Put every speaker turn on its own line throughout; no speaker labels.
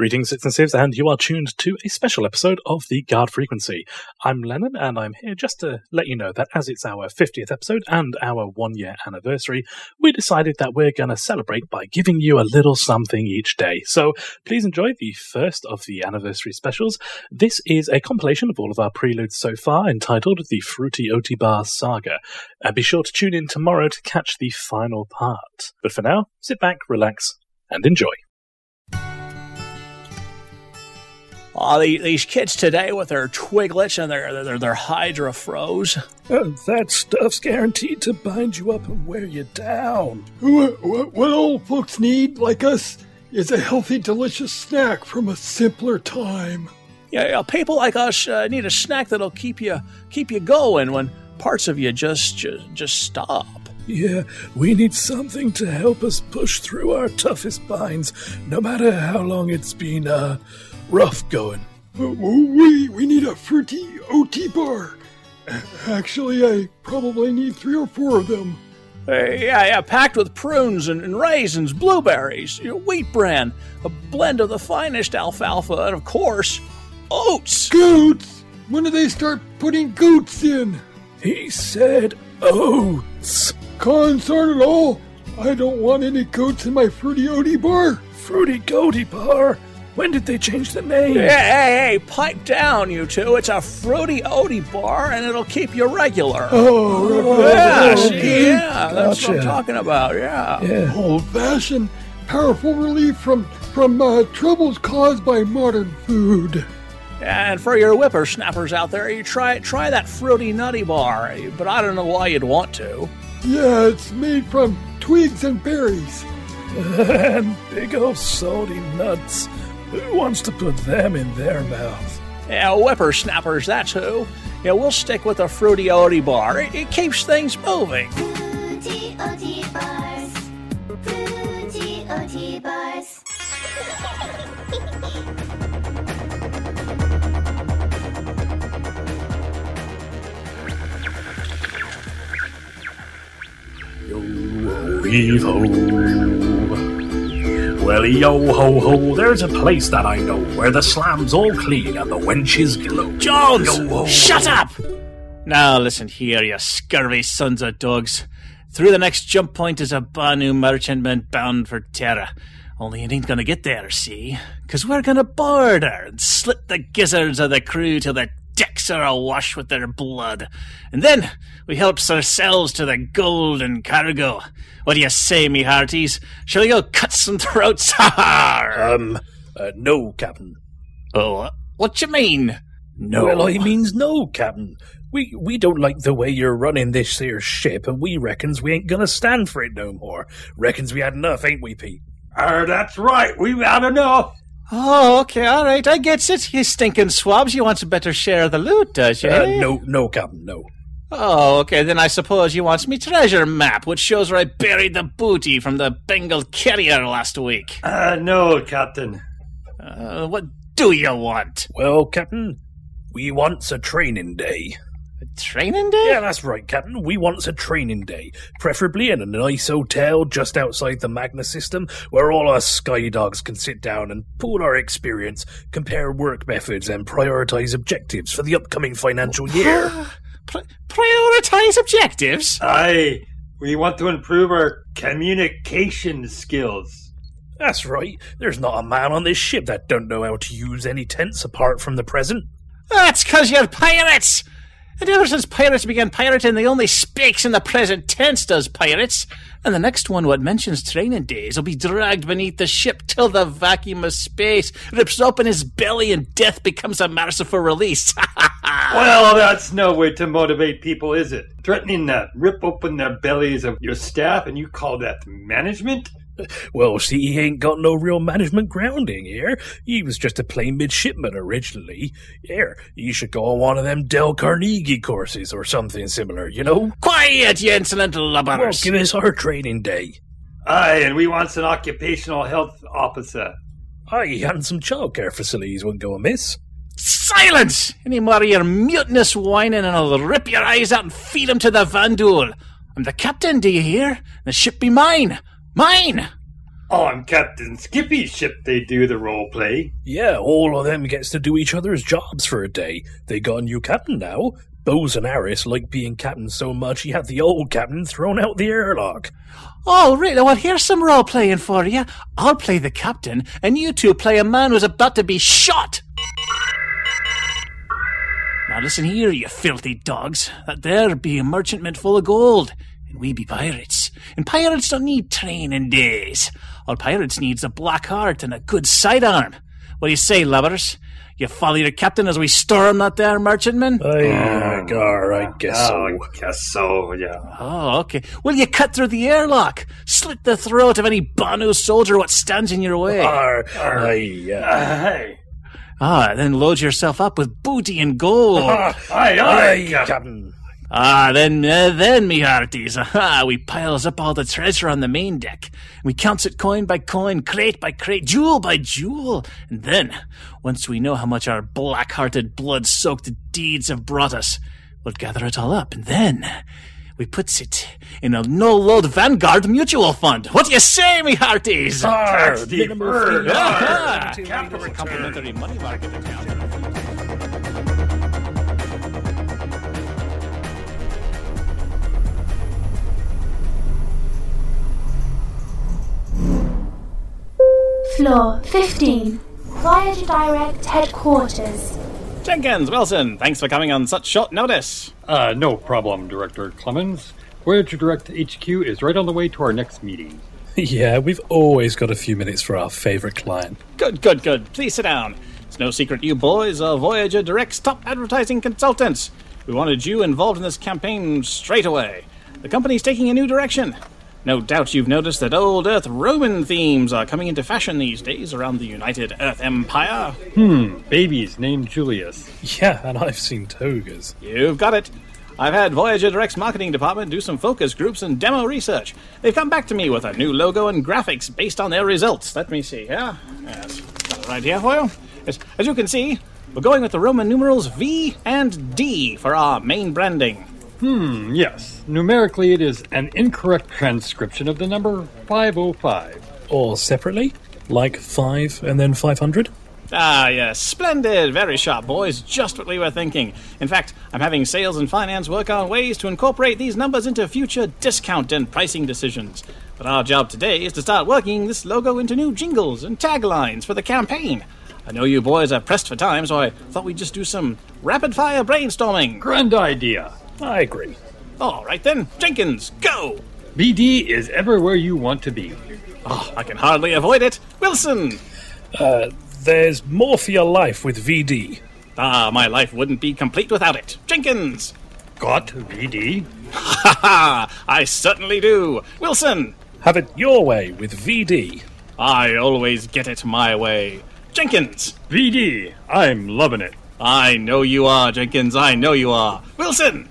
Greetings, citizens, and you are tuned to a special episode of the Guard Frequency. I'm Lennon, and I'm here just to let you know that as it's our 50th episode and our one year anniversary, we decided that we're going to celebrate by giving you a little something each day. So please enjoy the first of the anniversary specials. This is a compilation of all of our preludes so far entitled The Fruity Oaty Bar Saga. And be sure to tune in tomorrow to catch the final part. But for now, sit back, relax, and enjoy.
Oh, these kids today with their twiglets and their their, their Hydra froze.
Uh, that stuff's guaranteed to bind you up and wear you down.
What, what, what old folks need, like us, is a healthy, delicious snack from a simpler time.
Yeah, yeah people like us uh, need a snack that'll keep you keep you going when parts of you just just, just stop.
Yeah, we need something to help us push through our toughest binds, no matter how long it's been, uh, rough going.
We, we need a fruity Oaty bar. Actually, I probably need three or four of them.
Uh, yeah, yeah, packed with prunes and, and raisins, blueberries, wheat bran, a blend of the finest alfalfa, and of course, oats.
Goats! When do they start putting goats in?
He said oats.
Concern at all. I don't want any goats in my fruity Oaty bar.
Fruity goaty bar? When did they change the name?
Hey, hey, hey, pipe down, you two. It's a fruity Oaty bar, and it'll keep you regular.
Oh,
yeah,
oh,
see,
okay.
yeah, that's what I'm talking about, yeah.
Yeah.
Old fashioned, powerful relief from from uh, troubles caused by modern food.
And for your whippersnappers out there, you try try that fruity nutty bar, but I don't know why you'd want to.
Yeah, it's made from twigs and berries.
and big old salty nuts. Who wants to put them in their mouth?
Yeah, whippersnappers, that's who. Yeah, we'll stick with the fruity Oaty bar. It, it keeps things moving.
Fruity Oaty bars. Fruity Oaty bars.
Heave ho. Well, yo ho ho, there's a place that I know where the slam's all clean and the wenches glow.
Jones,
Yo, ho, ho.
shut up! Now listen here, you scurvy sons of dogs. Through the next jump point is a Banu merchantman bound for Terra. Only it ain't gonna get there, see? Cause we're gonna board her and slit the gizzards of the crew till their decks are awash with their blood. And then we helps ourselves to the gold and cargo. What do you say, me hearties? Shall we go cut some throats? Ha ha!
Um, uh, no, Captain.
Oh, what you mean? No.
Well, I means no, Captain. We we don't like the way you're running this here ship, and we reckons we ain't gonna stand for it no more. Reckons we had enough, ain't we, Pete?
Uh, that's right. We've had enough.
Oh, okay, all right, I gets it. You stinking swabs, you wants a better share of the loot, does you?
Uh,
eh?
no, no, Captain, no.
Oh, okay, then I suppose you wants me treasure map, which shows where I buried the booty from the Bengal carrier last week.
Uh, no, Captain.
Uh, what do you want?
Well, Captain, we wants a training day.
A training day?
Yeah, that's right, Captain. We wants a training day, preferably in a nice hotel just outside the Magnus system, where all us sky dogs can sit down and pool our experience, compare work methods, and prioritize objectives for the upcoming financial year.
Pri- prioritize objectives?
Aye, we want to improve our communication skills.
that's right. There's not a man on this ship that don't know how to use any tense apart from the present.
That's 'cause you're pirates! And ever since pirates began pirating, they only speaks in the present tense, does pirates. And the next one what mentions training days will be dragged beneath the ship till the vacuum of space rips open his belly and death becomes a merciful release.
Well, that's no way to motivate people, is it? Threatening to rip open their bellies of your staff, and you call that management?
Well, see, he ain't got no real management grounding here. He was just a plain midshipman originally. Here, you should go on one of them Dale Carnegie courses or something similar, you know?
Quiet, you insolent
Well,
lubbers!
give us our training day.
Aye, and we wants an occupational health officer.
Aye, and some childcare facilities won't go amiss.
Silence! Any more of your mutinous whining and I'll rip your eyes out and feed 'em to the Vanduul. I'm the captain, do you hear? The ship be mine! Mine!
Oh, On Captain Skippy's ship, they do the role play.
Yeah, all of them gets to do each other's jobs for a day. They got a new captain now. Bose and Harris like being captain so much he had the old captain thrown out the airlock.
Oh, really? Well, here's some role playing for you. I'll play the captain, and you two play a man who's about to be shot. Now listen here, you filthy dogs. That there be a merchantman full of gold, and we be pirates. And pirates don't need training days. All pirates needs a black heart and a good sidearm. What do you say, lovers? You follow your captain as we storm that there merchantman?
I, gar, I guess
Oh,
so.
I guess so, yeah.
Oh, okay. Will you cut through the airlock? Slit the throat of any Banu soldier what stands in your way?
Ar, aye, uh,
Ah, then load yourself up with booty and gold.
Aye, aye,
aye,
Captain.
captain.
Ah, then, uh, then, me hearties, aha, we piles up all the treasure on the main deck. We counts it coin by coin, crate by crate, jewel by jewel. And then, once we know how much our black-hearted, blood-soaked deeds have brought us, we'll gather it all up, and then we puts it in a no-load Vanguard mutual fund. What do you say, me hearties?
Ar,
Tax the
minimal
bird.
fee.
Ah,
Ar,
capital complimentary money market account.
Floor 15. Voyager Direct Headquarters.
Jenkins, Wilson, thanks for coming on such short notice.
Uh, no problem, Director Clemens. Voyager Direct HQ is right on the way to our next meeting.
Yeah, we've always got a few minutes for our favourite client.
Good, good, good. Please sit down. It's no secret you boys are Voyager Direct's top advertising consultants. We wanted you involved in this campaign straight away. The company's taking a new direction. No doubt you've noticed that old Earth Roman themes are coming into fashion these days around the United Earth Empire.
Hmm, babies named Julius.
Yeah, and I've seen togas.
You've got it. I've had Voyager Direct's marketing department do some focus groups and demo research. They've come back to me with a new logo and graphics based on their results. Let me see here. Yes, got it right here for you. Yes, as you can see, we're going with the Roman numerals V and D for our main branding.
Hmm, yes. Numerically, it is an incorrect transcription of the number 505.
Or separately, like 5 and then 500.
Ah, yes, splendid, very sharp, boys. Just what we were thinking. In fact, I'm having sales and finance work on ways to incorporate these numbers into future discount and pricing decisions. But our job today is to start working this logo into new jingles and taglines for the campaign. I know you boys are pressed for time, so I thought we'd just do some rapid fire brainstorming.
Grand idea.
I agree.
All right then, Jenkins, go!
VD is everywhere you want to be.
Oh, I can hardly avoid it. Wilson!
Uh, There's more for your life with VD.
Ah, my life wouldn't be complete without it. Jenkins!
Got VD?
Ha ha! I certainly do. Wilson!
Have it your way with VD.
I always get it my way. Jenkins!
VD. I'm loving it.
I know you are, Jenkins. I know you are. Wilson!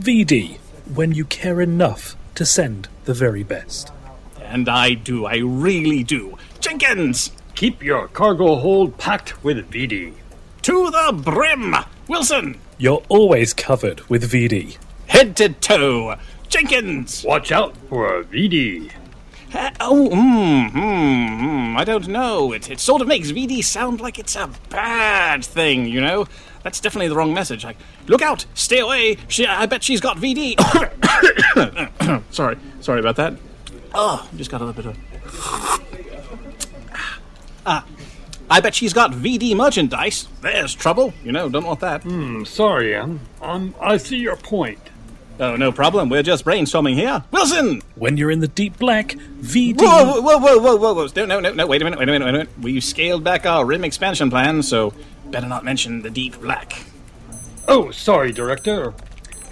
VD, when you care enough to send the very best.
And I do. I really do. Jenkins!
Keep your cargo hold packed with VD.
To the brim! Wilson!
You're always covered with VD.
Head to toe! Jenkins!
Watch out for VD.
Oh, mm, mm, mm, I don't know. It, it sort of makes VD sound like it's a bad thing, you know? That's definitely the wrong message. Like, look out! Stay away! She, I bet she's got VD. sorry, sorry about that. Oh, just got a little bit of. Ah, I bet she's got VD merchandise. There's trouble. You know, don't want that.
I'm sorry, um, um, I see your point.
Oh, no problem. We're just brainstorming here. Wilson!
When you're in the deep black, VD.
Whoa, whoa, whoa, whoa, whoa, whoa! No, no, no, no! Wait a minute! Wait a minute! Wait a minute! We've scaled back our rim expansion plan, so better not mention the deep black.
Oh, sorry, Director.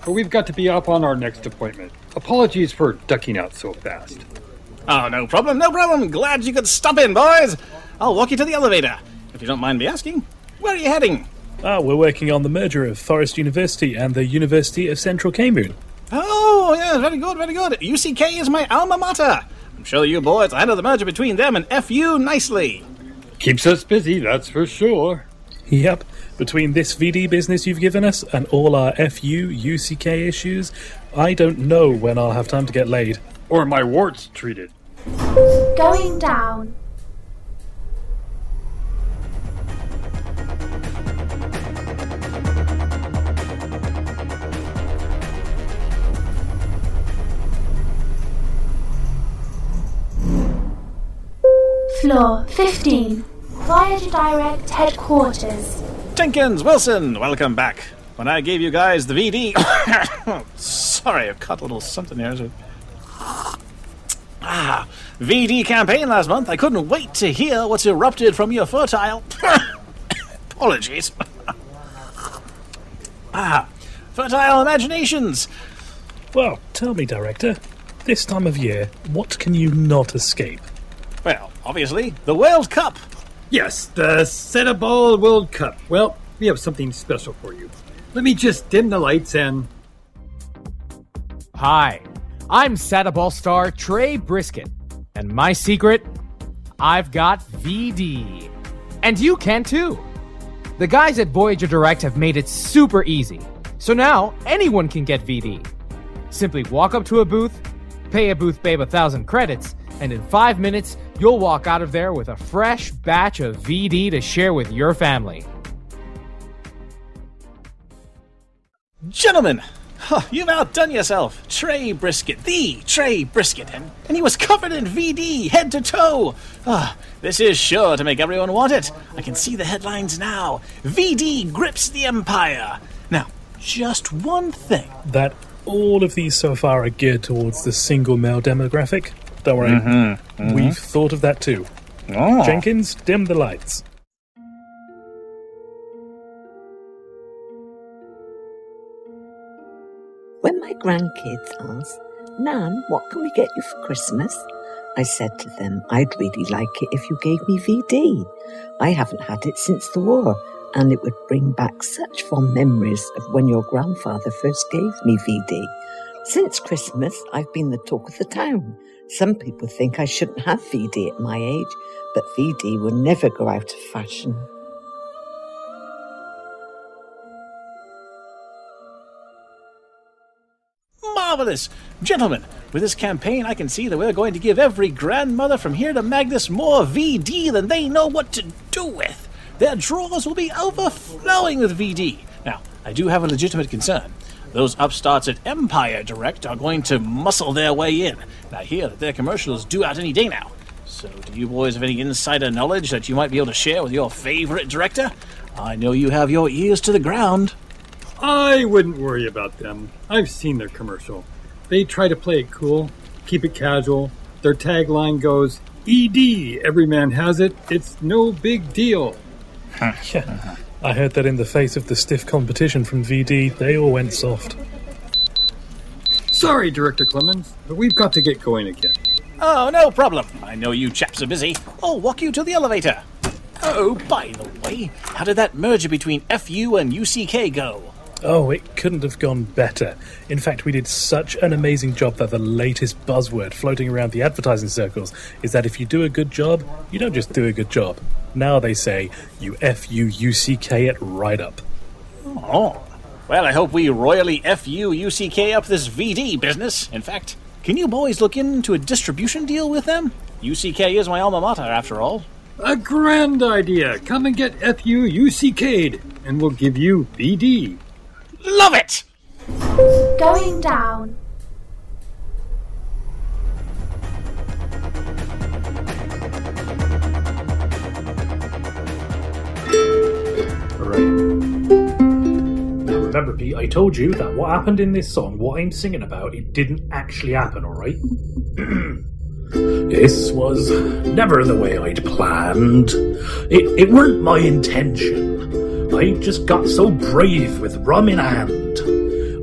But we've got to be up on our next appointment. Apologies for ducking out so fast.
Oh, no problem, no problem. Glad you could stop in, boys. I'll walk you to the elevator. If you don't mind me asking, where are you heading?
Ah, we're working on the merger of Forest University and the University of Central Cambridge.
Oh, yeah, very good, very good. UCK is my alma mater. I'm sure you boys handle the merger between them and FU nicely.
Keeps us busy, that's for sure.
Yep, between this VD business you've given us and all our FU, UCK issues, I don't know when I'll have time to get laid.
Or my warts treated.
Going down. Floor 15. Voyager Direct Headquarters.
Jenkins, Wilson, welcome back. When I gave you guys the VD. Sorry, I've caught a little something here. so- Ah, VD campaign last month. I couldn't wait to hear what's erupted from your fertile. Apologies. ah, fertile imaginations.
Well, tell me, Director, this time of year, what can you not escape?
Well, obviously, the World Cup.
Yes, the Sataball World Cup. Well, we have something special for you. Let me just dim the lights and.
Hi, I'm Sataball star Trey Brisket, and my secret I've got VD. And you can too. The guys at Voyager Direct have made it super easy, so now anyone can get VD. Simply walk up to a booth, pay a booth babe a thousand credits, and in five minutes, you'll walk out of there with a fresh batch of VD to share with your family.
Gentlemen, huh, you've outdone yourself. Trey Brisket, the Trey Brisket, and, and he was covered in VD, head to toe. Ah, this is sure to make everyone want it. I can see the headlines now. VD grips the Empire. Now, just one thing.
That all of these so far are geared towards the single male demographic. Don't worry, mm-hmm. mm-hmm. we've thought of that too.
Oh.
Jenkins, dim the lights.
When my grandkids asked, Nan, what can we get you for Christmas? I said to them, I'd really like it if you gave me VD. I haven't had it since the war, and it would bring back such fond memories of when your grandfather first gave me VD. Since Christmas, I've been the talk of the town. Some people think I shouldn't have VD at my age, but VD will never go out of fashion.
Marvelous! Gentlemen, with this campaign, I can see that we're going to give every grandmother from here to Magnus more VD than they know what to do with. Their drawers will be overflowing with VD. Now, I do have a legitimate concern. Those upstarts at Empire Direct are going to muscle their way in. And I hear that their commercial is due out any day now. So, do you boys have any insider knowledge that you might be able to share with your favorite director? I know you have your ears to the ground.
I wouldn't worry about them. I've seen their commercial. They try to play it cool, keep it casual. Their tagline goes, ED, every man has it, it's no big deal.
Yeah. I heard that in the face of the stiff competition from VD, they all went soft.
Sorry, Director Clemens, but we've got to get going again.
Oh, no problem. I know you chaps are busy. I'll walk you to the elevator. Oh, by the way, how did that merger between FU and UCK go?
Oh, it couldn't have gone better. In fact, we did such an amazing job that the latest buzzword floating around the advertising circles is that if you do a good job, you don't just do a good job. Now they say you F-U-U-C-K it right up.
Oh. Well, I hope we royally FU UCK up this VD business. In fact, can you boys look into a distribution deal with them? UCK is my alma mater, after all.
A grand idea. Come and get FU UCK'd, and we'll give you VD.
Love it!
Going down.
Alright. Now remember, Pete, I told you that what happened in this song, what I'm singing about, it didn't actually happen, alright? this was never the way I'd planned. It, it weren't my intention. I just got so brave with rum in hand.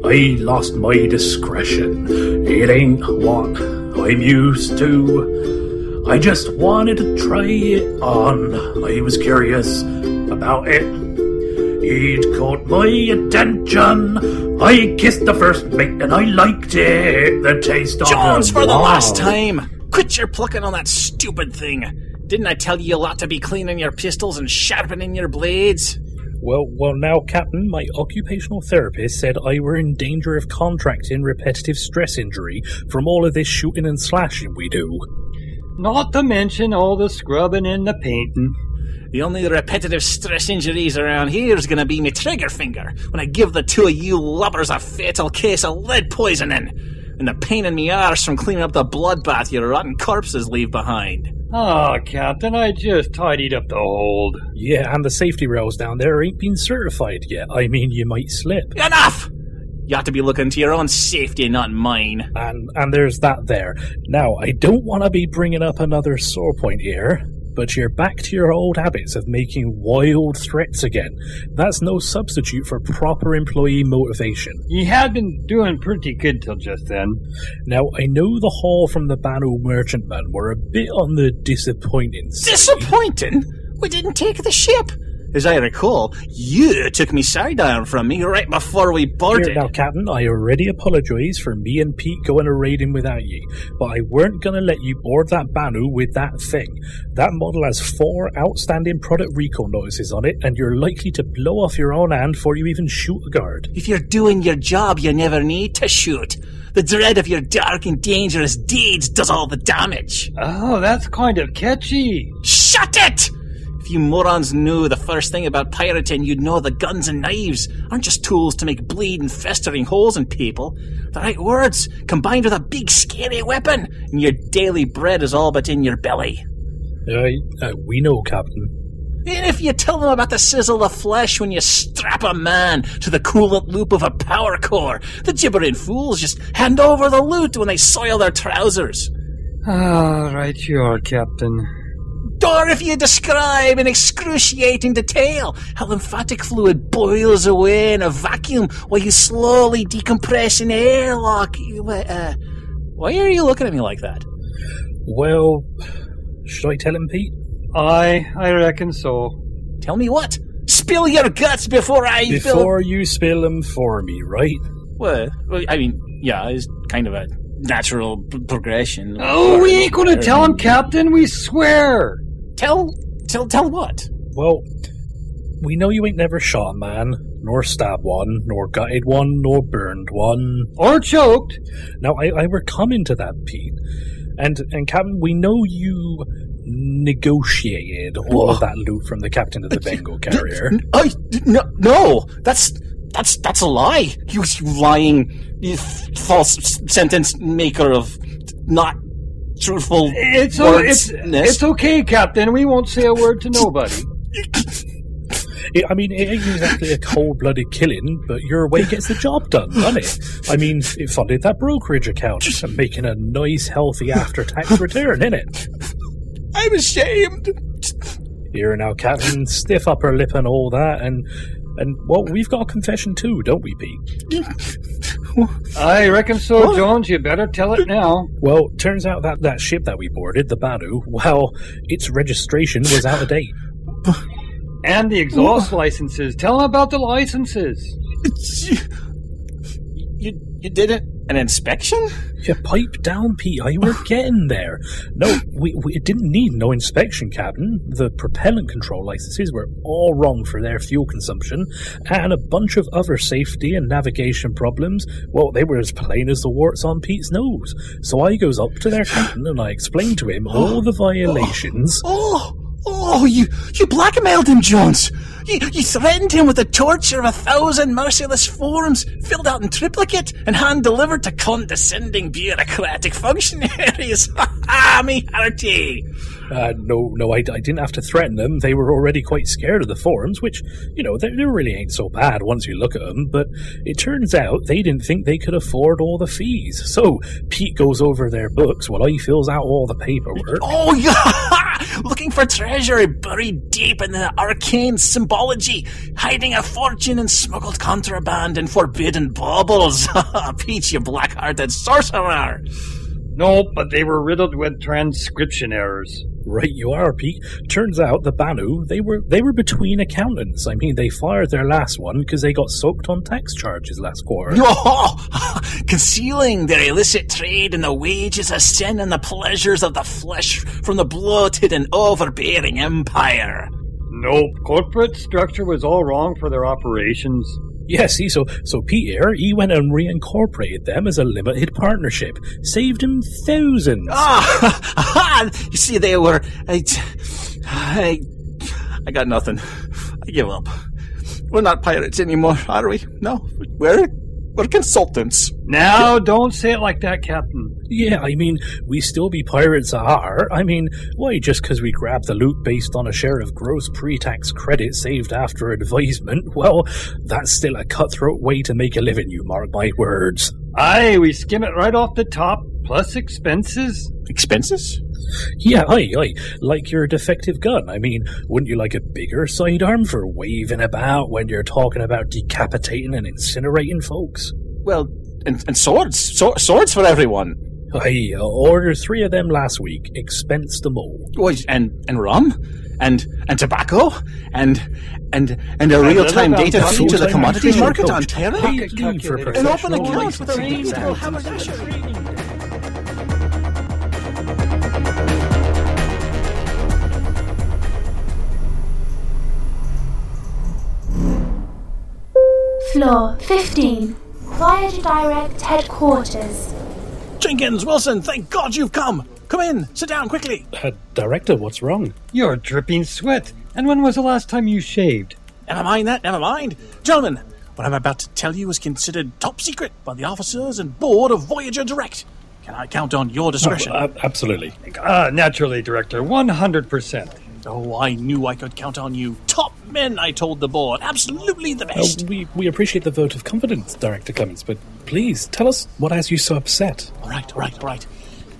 I lost my discretion. It ain't what I'm used to. I just wanted to try it on. I was curious about it. It caught my attention. I kissed the first mate and I liked it. The taste of
Jones, for the last time! Quit your plucking on that stupid thing! Didn't I tell you a lot to be cleaning your pistols and sharpening your blades?
Well, well, now, Captain, my occupational therapist said I were in danger of contracting repetitive stress injury from all of this shooting and slashing we do.
Not to mention all the scrubbing and the painting.
The only repetitive stress injuries around here is gonna be me trigger finger when I give the two of you lubbers a fatal case of lead poisoning, and the pain in me arse from cleaning up the bloodbath your rotten corpses leave behind.
Ah, Captain, I just tidied up the hold.
Yeah, and the safety rails down there ain't been certified yet. I mean, you might slip.
Enough! You ought to be looking to your own safety, not mine.
And and there's that there. Now, I don't want to be bringing up another sore point here, but you're back to your old habits of making wild threats again. That's no substitute for proper employee motivation.
He had been doing pretty good till just then.
Now, I know the haul from the Banu merchantman were a bit on the disappointing side.
Disappointing? We didn't take the ship. As I recall, you took me side down from me right before we boarded.
Here, now, Captain, I already apologise for me and Pete going a raiding without you, but I weren't going to let you board that Banu with that thing. That model has four outstanding product recall notices on it, and you're likely to blow off your own hand before you even shoot a guard.
If you're doing your job, you never need to shoot. The dread of your dark and dangerous deeds does all the damage.
Oh, that's kind of catchy.
Shut it! If you morons knew the first thing about pirating, you'd know the guns and knives aren't just tools to make bleed and festering holes in people. The right words, combined with a big scary weapon, and your daily bread is all but in your belly.
Uh, uh, we know, Captain.
And if you tell them about the sizzle of flesh when you strap a man to the coolant loop of a power core, the gibbering fools just hand over the loot when they soil their trousers.
Ah, right you are, Captain.
Or if you describe in excruciating detail how lymphatic fluid boils away in a vacuum while you slowly decompress in airlock. Uh, why are you looking at me like that?
Well, should I tell him, Pete?
I, I reckon so.
Tell me what? Spill your guts before I
Before you spill them for me, right?
Well, I mean, yeah, it's kind of a natural p- progression.
Oh, we ain't gonna tell him, Captain. We swear.
Tell, tell, tell what?
Well, we know you ain't never shot a man, nor stabbed one, nor gutted one, nor burned one.
Or choked.
Now, I, I were coming to that, Pete. And, and Captain, we know you negotiated all of that loot from the captain of the Bengal carrier.
I no, no, that's that's that's a lie. You, you lying, you false sentence maker of not truthful
It's, o- it's, it's okay, Captain. We won't say a word to nobody.
It, I mean, it ain't exactly a cold-blooded killing, but your way gets the job done, doesn't it? I mean, it funded that brokerage account and making a nice, healthy after-tax return, innit?
I'm ashamed.
Here now, Captain, stiff upper lip and all that, and and well, we've got a confession too, don't we, Pete?
I reckon so, Jones. You better tell it now.
Well, turns out that that ship that we boarded, the Banu, well, its registration was out of date.
And the exhaust licenses. Tell him about the licenses.
You you did it an inspection?
You pipe down, Pete. I were getting there. No, we, we it didn't need no inspection, Captain. The propellant control licenses were all wrong for their fuel consumption, and a bunch of other safety and navigation problems. Well, they were as plain as the warts on Pete's nose. So I goes up to their captain and I explained to him all the violations.
Oh, oh, you you blackmailed him, Jones. You, you threatened him with the torture of a thousand merciless forms filled out in triplicate and hand delivered to condescending bureaucratic functionaries. Ha ha, me hearty.
Uh, no, no, I, I didn't have to threaten them. They were already quite scared of the forums, which, you know, they, they really ain't so bad once you look at them. But it turns out they didn't think they could afford all the fees. So Pete goes over their books while I fills out all the paperwork.
Oh, yeah! For treasure buried deep in the arcane symbology, hiding a fortune in smuggled contraband and forbidden baubles. Peach, you black-hearted sorcerer!
No, but they were riddled with transcription errors.
Right, you are, Pete. Turns out the Banu they were they were between accountants. I mean, they fired their last one because they got soaked on tax charges last quarter.
Oh, concealing their illicit trade in the wages of sin and the pleasures of the flesh from the bloated and overbearing empire.
Nope. Corporate structure was all wrong for their operations.
Yeah, see, so so Peter, he went and reincorporated them as a limited partnership, saved him thousands.
Ah, you see, they were. I, I, I got nothing. I give up. We're not pirates anymore, are we? No, we're we're consultants.
Now, don't say it like that, Captain.
Yeah, I mean, we still be pirates are. I mean, why just because we grab the loot based on a share of gross pre-tax credit saved after advisement? Well, that's still a cutthroat way to make a living. You mark my words.
Aye, we skim it right off the top, plus expenses.
Expenses?
Yeah, aye, aye. Like your defective gun. I mean, wouldn't you like a bigger sidearm for waving about when you're talking about decapitating and incinerating folks?
Well, and, and swords, so, swords for everyone.
I ordered three of them last week. Expense them all.
What, and and rum, and and tobacco, and and and a real time data feed to the commodities market on. Terra.
Paid
An open
professional
account with a
licensing
reasonable
Floor 15. Voyager Direct Headquarters.
Jenkins, Wilson, thank God you've come. Come in, sit down quickly.
Uh, director, what's wrong?
You're dripping sweat. And when was the last time you shaved?
Never mind that, never mind. Gentlemen, what I'm about to tell you is considered top secret by the officers and board of Voyager Direct. Can I count on your discretion?
Uh, absolutely.
Ah, naturally, Director. 100%.
Oh, I knew I could count on you. Top men, I told the board. Absolutely the
Uh,
best.
we, we appreciate the vote of confidence, Director Clements, but please tell us what has you so upset.
All right, all right, all right.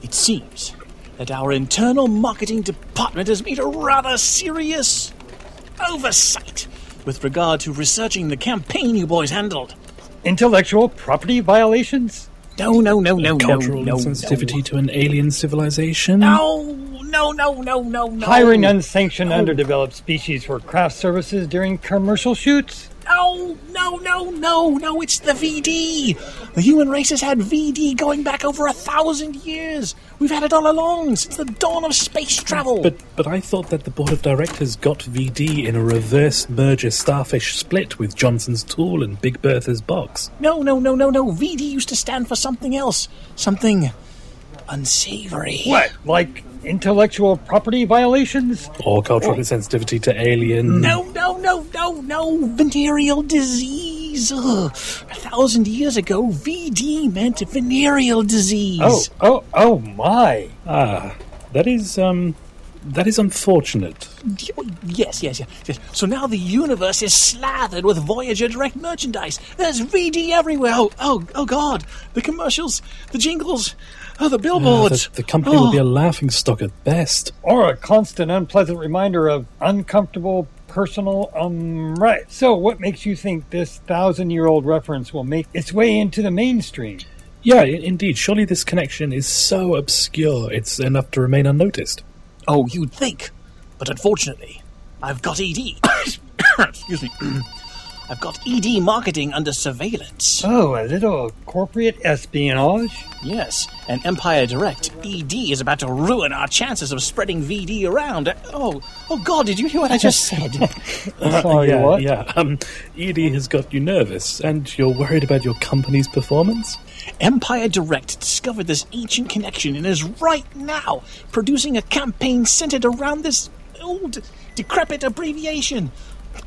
It seems that our internal marketing department has made a rather serious oversight with regard to researching the campaign you boys handled.
Intellectual property violations?
No, no, no, no, no,
Cultural
no,
insensitivity
no.
to an alien civilization?
No, no, no, no, no, no.
Hiring unsanctioned
No.
underdeveloped species for craft services during commercial shoots?
No, no, no, no, no, it's the VD. The human race has had VD going back over a thousand years. We've had it all along, since the dawn of space travel.
But but I thought that the board of directors got VD in a reverse merger starfish split with Johnson's Tool and Big Bertha's box.
No, no, no, no, no. VD used to stand for something else. Something unsavory.
What? Like intellectual property violations?
Or cultural sensitivity to alien.
No, no, no, no, no. Venereal disease. Ugh. A thousand years ago, VD meant venereal disease.
Oh, oh, oh my.
Ah, that is um that is unfortunate.
Yes, yes, yes, yes. So now the universe is slathered with Voyager Direct merchandise. There's VD everywhere. Oh, oh, oh God! The commercials, the jingles, oh, the billboards.
the, the company will be
Oh.
a laughing stock at best.
Or a constant unpleasant reminder of uncomfortable personal um right. So what makes you think this thousand year old reference will make its way into the mainstream?
Yeah, i- indeed. Surely this connection is so obscure it's enough to remain unnoticed.
Oh, you'd think. But unfortunately, I've got ED. Excuse me. I've got ED marketing under surveillance.
Oh, a little corporate espionage?
Yes, and Empire Direct. ED is about to ruin our chances of spreading VD around. Oh, oh God, did you hear what I just said?
Sorry,
yeah,
what?
yeah. Um, ED has got you nervous, and you're worried about your company's performance.
Empire Direct discovered this ancient connection and is right now producing a campaign centered around this old, decrepit abbreviation.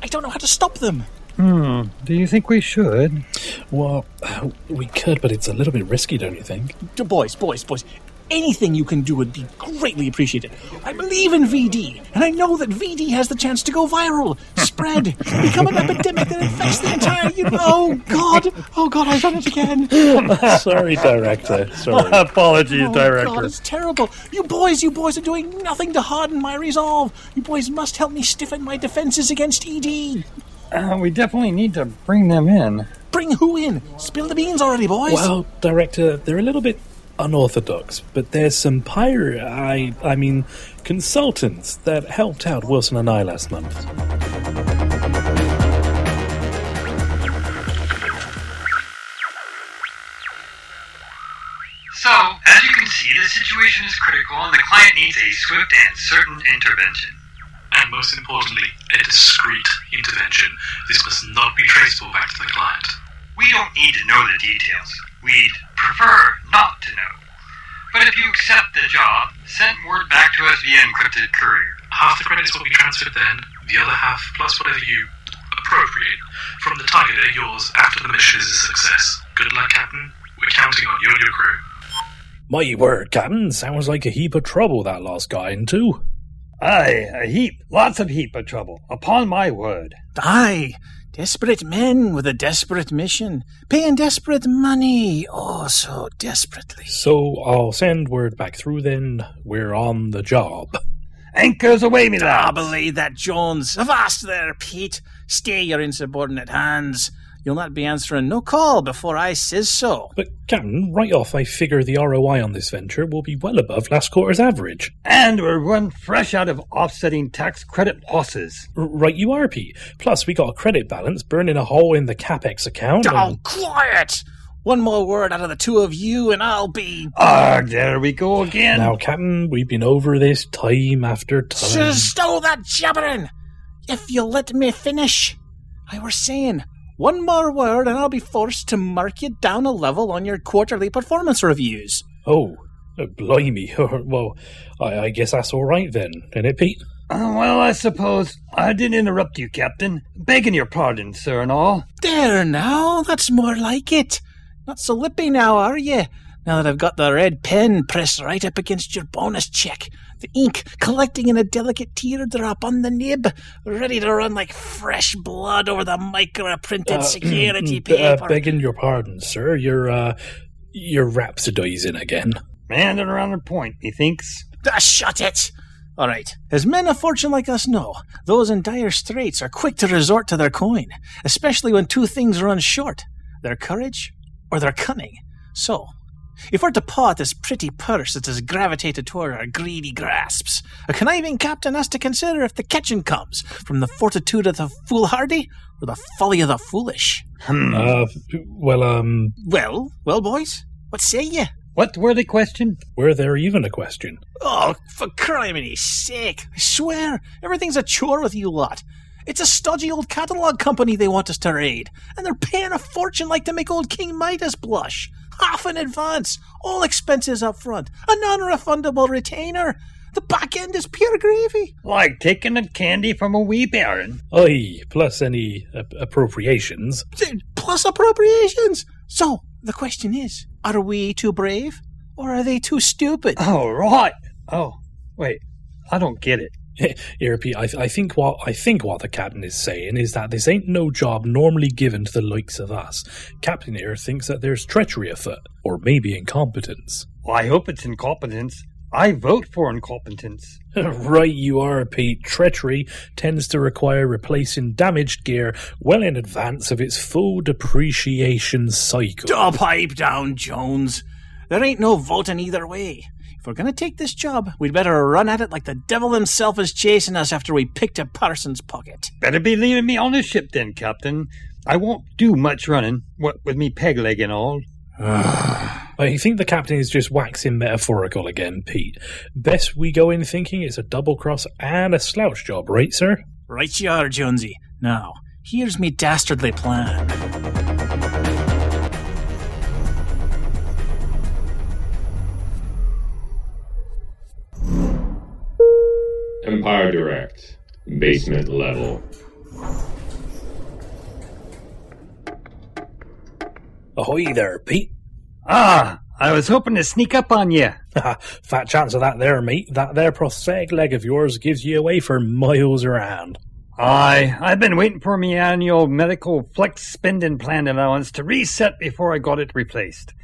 I don't know how to stop them.
Hmm. Do you think we should?
Well, we could, but it's a little bit risky, don't you think?
D- Boys, boys, boys. Anything you can do would be greatly appreciated. I believe in VD, and I know that VD has the chance to go viral, spread, become an epidemic that infects the entire. You know, oh God, oh God, I've done it again.
Sorry, director. Sorry.
Apologies,
Oh,
director.
God, it's terrible. You boys, you boys are doing nothing to harden my resolve. You boys must help me stiffen my defenses against ED.
Uh, we definitely need to bring them in.
Bring who in? Spill the beans already, boys.
Well, director, they're a little bit unorthodox, but there's some pirate, I, I mean, consultants that helped out Wilson and I last month.
So, as you can see, the situation is critical and the client needs a swift and certain intervention.
And most importantly,
a discreet intervention. This must not be traceable back to the client.
We don't need to know the details. We'd prefer not to know. But if you accept the job, send word back to us via encrypted courier.
Half the credits will be transferred then, the other half, plus whatever you appropriate from the target are yours after the mission is a success. Good luck, Captain. We're counting on you and your crew.
My word, Captain, sounds like a heap of trouble that last guy into.
Aye, a heap, lots of heap of trouble, upon my word.
Aye, desperate men with a desperate mission, paying desperate money, oh, so desperately.
So I'll send word back through then. We're on the job.
Anchors away, me
Ah,
lads.
belay that, Jones. Avast there, Pete. Stay your insubordinate hands. You'll not be answering no call before I says so.
But, Captain, right off, I figure the ROI on this venture will be well above last quarter's average.
And we're run fresh out of offsetting tax credit losses.
R- right you are, Pete. Plus, we got a credit balance burning a hole in the CapEx account.
Oh,
and-
quiet! One more word out of the two of you, and I'll be.
Arg, there we go again.
Now, Captain, we've been over this time after time.
Just stow that jabbering! If you'll let me finish. I were saying, one more word and I'll be forced to mark you down a level on your quarterly performance reviews.
Oh, blimey. well, I, I guess that's all right then, isn't it, Pete?
Uh, well, I suppose I didn't interrupt you, Captain. Begging your pardon, sir, and all.
There now, that's more like it. Not so lippy now, are you? Now that I've got the red pen pressed right up against your bonus check, the ink collecting in a delicate teardrop on the nib, ready to run like fresh blood over the micro-printed
Uh,
security
uh,
paper.
begging your pardon, sir. You're, uh, you're rhapsodizing again.
Man and around the point, methinks.
Ah, shut it! All right. As men of fortune like us know, those in dire straits are quick to resort to their coin, especially when two things run short their courage or their cunning. So, if we're to paw at this pretty purse that has gravitated toward our greedy grasps, a conniving captain has to consider if the catching comes from the fortitude of the foolhardy or the folly of the foolish.
Hmm.
Uh, well, um,
Well, well, boys, what say ye?
What were the question?
were there even a question?
Oh, for criminy sake! I swear, everything's a chore with you lot. It's a stodgy old catalogue company they want us to raid, and they're paying a fortune like to make old King Midas blush. Half in advance, all expenses up front, a non-refundable retainer. The back end is pure gravy.
Like taking a candy from a wee baron.
Aye, plus any uh, appropriations.
Plus appropriations. So, the question is, are we too brave, or are they too stupid?
Oh, right. Oh, wait. I don't get it.
Here, Pete, I, I think what I think what the captain is saying is that this ain't no job normally given to the likes of us. Captain here thinks that there's treachery afoot, or maybe incompetence.
Well, I hope it's incompetence. I vote for incompetence.
right, you are, Pete. Treachery tends to require replacing damaged gear well in advance of its full depreciation cycle.
Oh, pipe down, Jones. There ain't no voting either way. If we're gonna take this job, we'd better run at it like the devil himself is chasing us after we picked a parson's pocket.
Better be leaving me on the ship then, Captain. I won't do much running, what with me peg leg and all.
I think the captain is just waxing metaphorical again, Pete. Best we go in thinking it's a double cross and a slouch job, right, sir?
Right you are, Jonesy. Now, here's me dastardly plan.
Empire Direct, basement level.
Ahoy there, Pete.
Ah, I was hoping to sneak up on you.
Fat chance of that there, mate. That there prosthetic leg of yours gives you away for miles around.
Aye, I've been waiting for me annual medical flex spending plan allowance to reset before I got it replaced.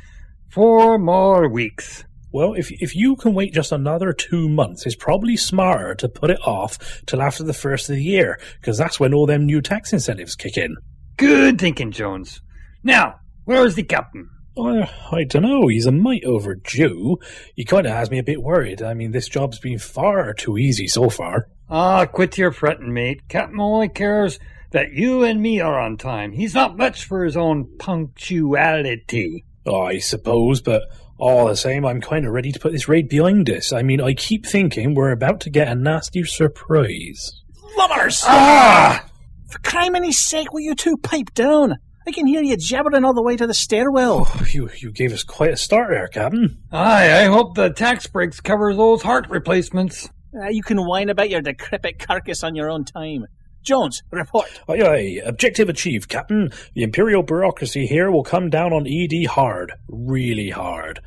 Four more weeks.
Well, if if you can wait just another two months, it's probably smarter to put it off till after the first of the year, because that's when all them new tax incentives kick in.
Good thinking, Jones. Now, where's the captain?
I don't know. He's a mite overdue. He kind of has me a bit worried. I mean, this job's been far too easy so far.
Ah, quit your fretting, mate. Captain only cares that you and me are on time. He's not much for his own punctuality.
I suppose, but all the same, I'm kind of ready to put this raid behind us. I mean, I keep thinking we're about to get a nasty surprise.
Lubbers!
Ah!
For criminy sake, will you two pipe down? I can hear you jabbering all the way to the stairwell.
Oh, you you gave us quite a start there, Captain.
Aye, I hope the tax breaks cover those heart replacements.
Uh, you can whine about your decrepit carcass on your own time. Jones, report.
Aye, aye. Objective achieved, Captain. The Imperial bureaucracy here will come down on ED hard. Really hard.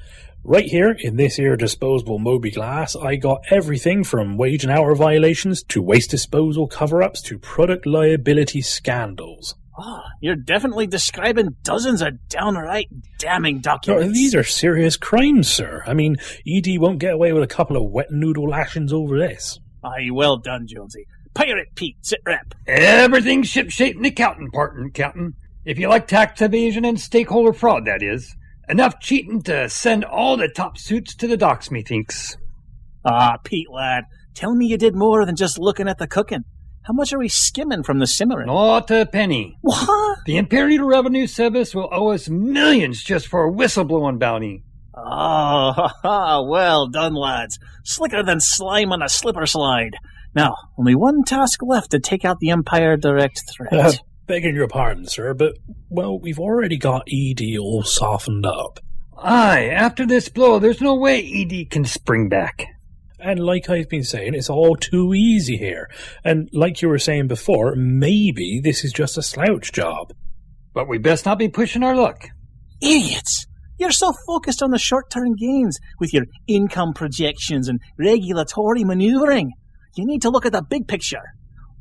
Right here, in this here disposable mobiGlas, I got everything from wage and hour violations to waste disposal cover-ups to product liability scandals.
Oh, you're definitely describing dozens of downright damning
No,
documents.
these are serious crimes, sir. I mean, ED won't get away with a couple of wet noodle lashings over this.
Aye, well done, Jonesy. Pirate Pete, sit rep.
Everything's shipshape in the accounting part, Captain. If you like tax evasion and stakeholder fraud, that is. Enough cheating to send all the top suits to the docks, methinks.
Ah, Pete, lad, tell me you did more than just looking at the cooking. How much are we skimming from the simmering?
Not a penny.
What?
The Imperial Revenue Service will owe us millions just for a whistleblowing bounty.
Oh, ha, ha, well done, lads. Slicker than slime on a slipper slide. Now, only one task left to take out the Empire Direct threat.
Uh, begging your pardon, sir, but, well, we've already got ED all softened up.
Aye, after this blow, there's no way ED can spring back.
And like I've been saying, it's all too easy here. And like you were saying before, maybe this is just a slouch job.
But we best not be pushing our luck.
Idiots! You're so focused on the short term gains with your income projections and regulatory maneuvering. You need to look at the big picture.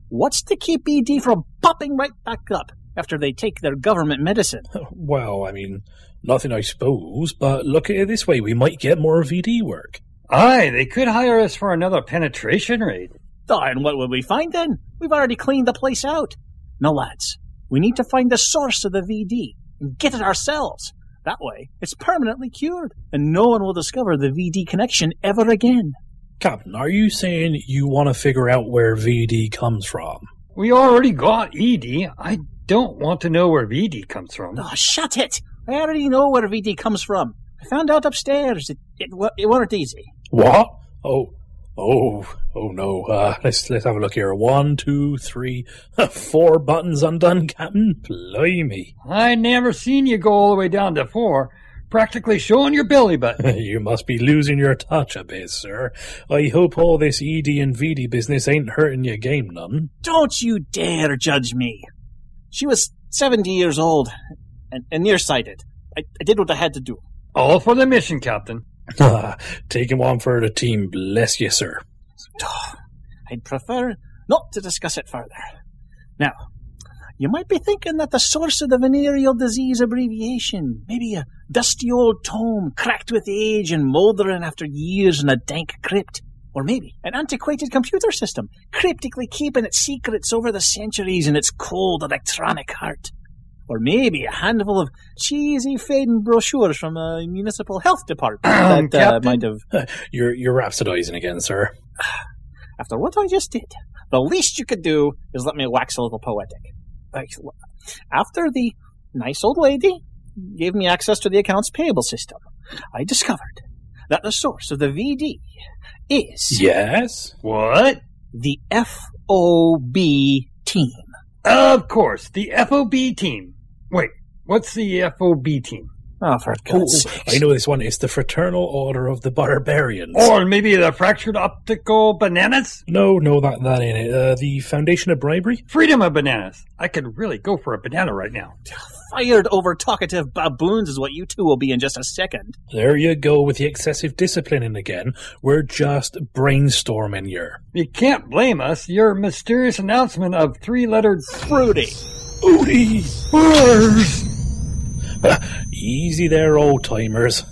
What's to keep ED from popping right back up after they take their government medicine?
Well, I mean, nothing I suppose, but look at it this way, we might get more VD work.
Aye, they could hire us for another penetration raid.
Oh, and what will we find then? We've already cleaned the place out. No, lads, we need to find the source of the VD and get it ourselves. That way, it's permanently cured, and no one will discover the VD connection ever again.
Captain, are you saying you want to figure out where VD comes from?
We already got ED. I don't want to know where VD comes from.
Oh, shut it! I already know where VD comes from. I found out upstairs. It, it, wa- it wasn't easy.
What? Oh, oh, oh no. Uh, let's let's have a look here. One, two, three, four buttons undone, Captain. Blimey.
I never seen you go all the way down to four, practically showing your belly button.
you must be losing your touch a bit, sir. I hope all this ED and VD business ain't hurting your game none.
Don't you dare judge me. She was 70 years old and, and nearsighted. I, I did what I had to do.
All for the mission, Captain.
Taking one for the team, bless you, sir.
I'd prefer not to discuss it further. Now, you might be thinking that the source of the venereal disease abbreviation, maybe a dusty old tome cracked with age and mouldering after years in a dank crypt, or maybe an antiquated computer system cryptically keeping its secrets over the centuries in its cold electronic heart. Or maybe a handful of cheesy fading brochures from a municipal health department that uh, might have.
You're you're rhapsodizing again, sir.
After what I just did, the least you could do is let me wax a little poetic. Like, After the nice old lady gave me access to the accounts payable system, I discovered that the source of the VD is
Yes.
What?
the FOB team.
Of course, the FOB team. Wait, what's the FOB team?
Oh, for
Oh,
God's sake.
I know this one. It's the Fraternal Order of the Barbarians.
Or maybe the fractured optical bananas?
no, no, that that ain't it. Uh, the Foundation of Bribery.
Freedom of bananas. I could really go for a banana right now.
Fired over talkative baboons is what you two will be in just a second.
There you go with the excessive disciplining again. We're just brainstorming here.
You can't blame us. Your mysterious announcement of three-lettered
Fruity.
Booty bars. Easy there, old timers.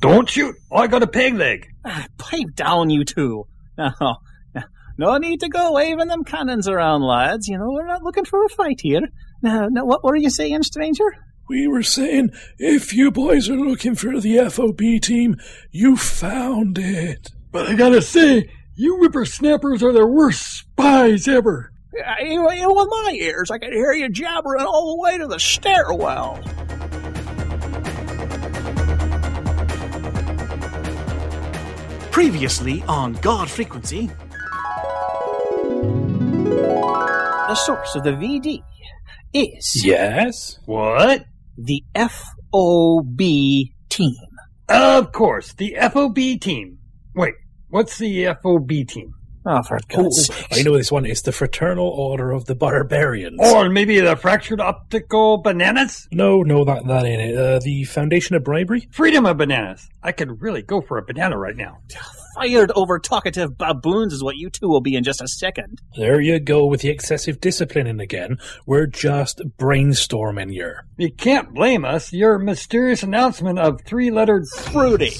Don't shoot! I got a peg leg.
Ah, Pipe down, you two. No, no need to go waving them cannons around, lads. You know, we're not looking for a fight here. Now, now what were you saying, stranger?
We were saying, if you boys are looking for the FOB team, you found it.
But I gotta say, you whippersnappers are the worst spies ever.
Uh, You, you, with my ears, I could hear you jabbering all the way to the stairwell. Previously on God Frequency. The source of the VD is.
Yes?
What?
The FOB team.
Of course, the FOB team. Wait, what's the FOB team?
Oh, for
Oh,
God's sake.
I know this one. It's the Fraternal Order of the Barbarians.
Or maybe the fractured optical bananas?
No, no, that that ain't it. Uh, the Foundation of Bribery?
Freedom of bananas. I could really go for a banana right now.
Fired over talkative baboons is what you two will be in just a second.
There you go with the excessive disciplining again. We're just brainstorming here.
You can't blame us. Your mysterious announcement of three-lettered
Fruity.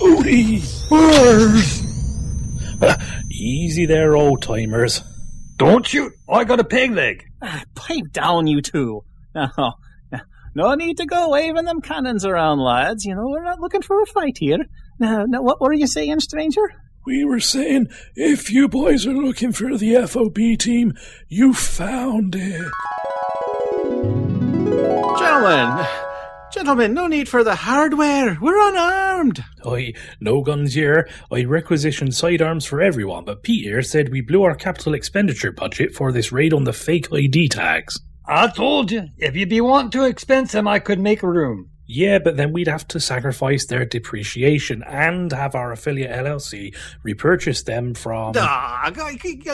Ooty!
bars.
Easy there, old timers.
Don't shoot. I got a peg leg.
Ah, Pipe down, you two. No, no need to go waving them cannons around, lads. You know, we're not looking for a fight here. Now, now what were you saying, stranger?
We were saying, if you boys are looking for the FOB team, you found it.
Gentlemen, gentlemen, no need for the hardware. We're unarmed.
I no guns here. I requisitioned sidearms for everyone, but Pete here said we blew our capital expenditure budget for this raid on the fake ID tags.
I told you, if you'd be wanting to expense them, I could make room.
Yeah, but then we'd have to sacrifice their depreciation and have our affiliate LLC repurchase them from.
Ah,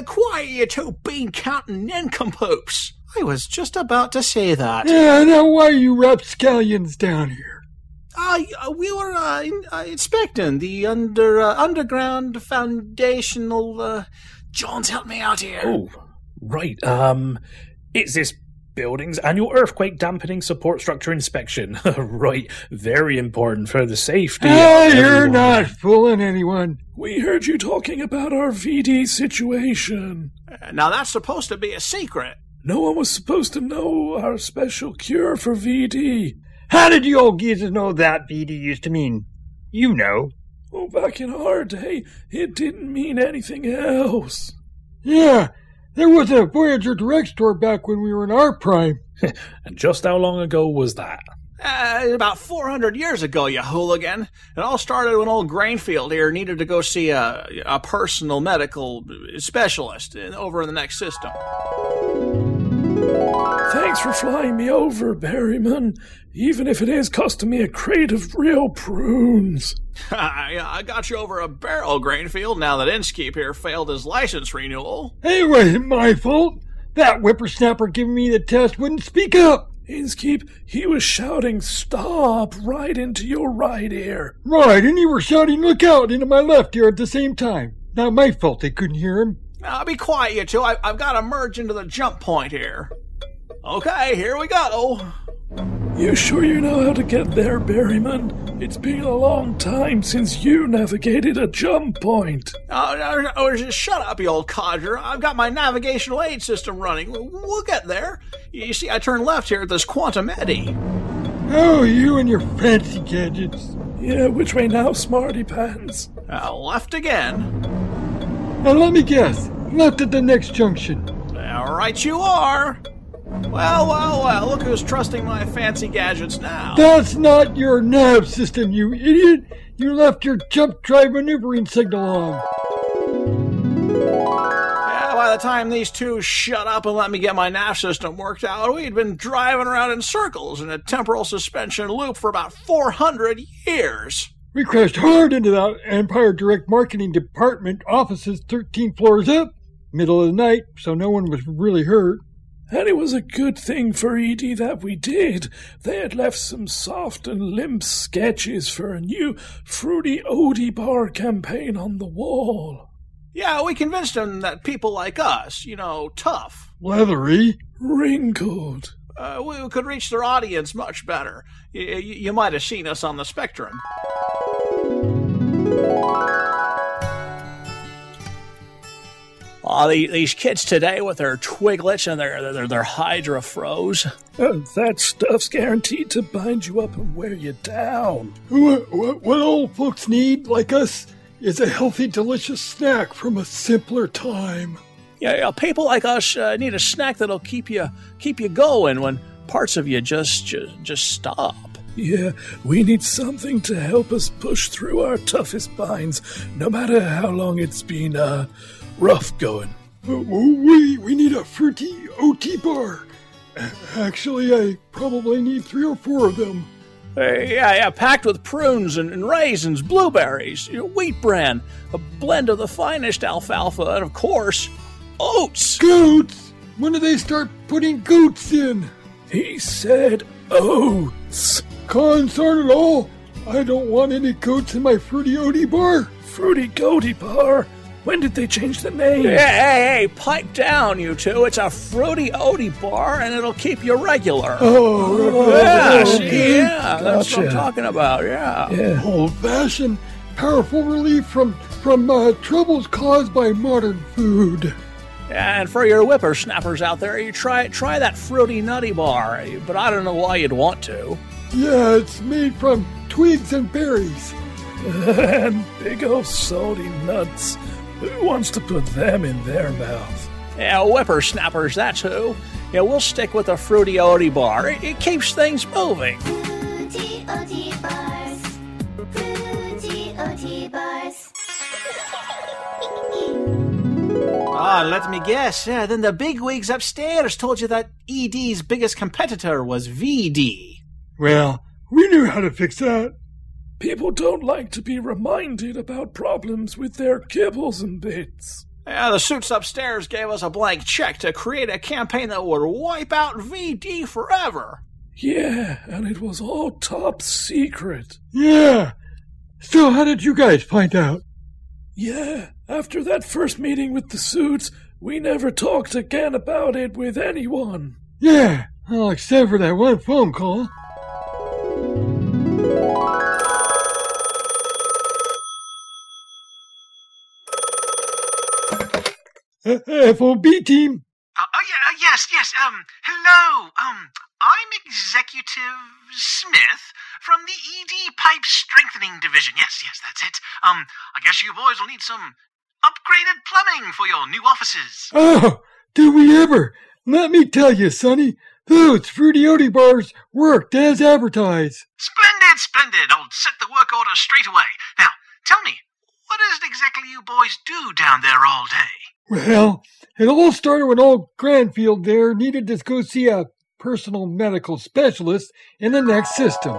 quiet, you two bean counting nincompoops. I was just about to say that.
Yeah, now why you rapscallions down here?
Uh, we were uh, in, uh, inspecting the under uh, underground foundational. Uh, Jones, help me out here.
Oh, right. Um, it's this building's annual earthquake dampening support structure inspection. right, very important for the safety.
Ah,
of
you're not fooling anyone. We heard you talking about our VD situation.
Now that's supposed to be a secret.
No one was supposed to know our special cure for VD.
How did you old geezers know that VD used to mean? You know.
Oh, back in our day, it didn't mean anything else. Yeah, there was a Voyager Direct store back when we were in our prime.
and just how long ago was that?
Uh, about 400 years ago, you hooligan. It all started when old Grainfield here needed to go see a, a personal medical specialist over in the next system.
Thanks for flying me over, Berryman, even if it is costing me a crate of real prunes.
I, I got you over a barrel, Grainfield, now that Inskeep here failed his license renewal.
Hey, it wasn't my fault. That whippersnapper giving me the test wouldn't speak up. Inskeep, he was shouting, Stop, right into your right ear. Right, and you were shouting, Look out, into my left ear at the same time. Not my fault they couldn't hear him.
Now, be quiet, you two. I, I've got to merge into the jump point here. Okay, here we go.
You sure you know how to get there, Berryman? It's been a long time since you navigated a jump point.
Oh, no, no, just shut up, you old codger. I've got my navigational aid system running. We'll, we'll get there. You see, I turn left here at this quantum eddy.
Oh, you and your fancy gadgets. Yeah, which way now, smarty pants?
Uh, left again.
Now let me guess. Left at the next junction.
All right, you are. Well, well, well, look who's trusting my fancy gadgets now.
That's not your nav system, you idiot! You left your jump drive maneuvering signal on.
Yeah, by the time these two shut up and let me get my nav system worked out, we'd been driving around in circles in a temporal suspension loop for about 400 years.
We crashed hard into that Empire Direct Marketing Department offices 13 floors up, middle of the night, so no one was really hurt. And it was a good thing for ED that we did. They had left some soft and limp sketches for a new Fruity Oaty Bar campaign on the wall.
Yeah, we convinced them that people like us, you know, tough,
Leathery? Wrinkled.
uh, we could reach their audience much better. Y- y- you might have seen us on the spectrum. Oh, these kids today with their twiglets and their their, their hydra froze.
Uh, that stuff's guaranteed to bind you up and wear you down. What, what, what old folks need, like us, is a healthy, delicious snack from a simpler time.
Yeah, yeah people like us uh, need a snack that'll keep you keep you going when parts of you just just, just stop.
Yeah, we need something to help us push through our toughest binds, no matter how long it's been, uh, rough going.
Uh, we we need a fruity Oaty bar. Actually, I probably need three or four of them.
Hey, yeah, yeah, packed with prunes and, and raisins, blueberries, wheat bran, a blend of the finest alfalfa, and of course, oats.
Goats. When do they start putting goats in?
He said oats.
Cons aren't at all. I don't want any goats in my fruity Oaty bar.
Fruity Goaty Bar. When did they change the name?
Hey, hey, hey, pipe down, you two. It's a fruity oaty bar, and it'll keep you regular.
Oh,
yeah,
okay.
yeah, that's what I'm talking about, yeah.
Old fashioned, powerful relief from from uh, troubles caused by modern food.
And for your whippersnappers out there, you try try that fruity nutty bar, but I don't know why you'd want to.
Yeah, it's made from twigs and berries.
and big old salty nuts. Who wants to put them in their mouth?
Yeah, whippersnappers, that's who. Yeah, we'll stick with the fruity oaty bar. It, it keeps things moving.
Fruity Oaty bars. Fruity Oaty bars.
Ah, let me guess. Yeah, then the bigwigs upstairs told you that ED's biggest competitor was VD.
Well, we knew how to fix that.
People don't like to be reminded about problems with their kibbles and bits.
Yeah, the suits upstairs gave us a blank check to create a campaign that would wipe out VD forever.
Yeah, and it was all top secret.
Yeah. So, how did you guys find out?
Yeah, after that first meeting with the suits, we never talked again about it with anyone.
Yeah, well, except for that one phone call. FOB team.
Uh, oh yeah, uh, yes, yes. Um, hello. Um, I'm Executive Smith from the ED Pipe Strengthening Division. Yes, yes, that's it. Um, I guess you boys will need some upgraded plumbing for your new offices.
Oh, do we ever? Let me tell you, Sonny, those Fruity Oaty bars worked as advertised.
Splendid, splendid. I'll set the work order straight away. Now, tell me, what is it exactly you boys do down there all day?
Well, it all started when old Granfield there needed to go see a personal medical specialist in the next system.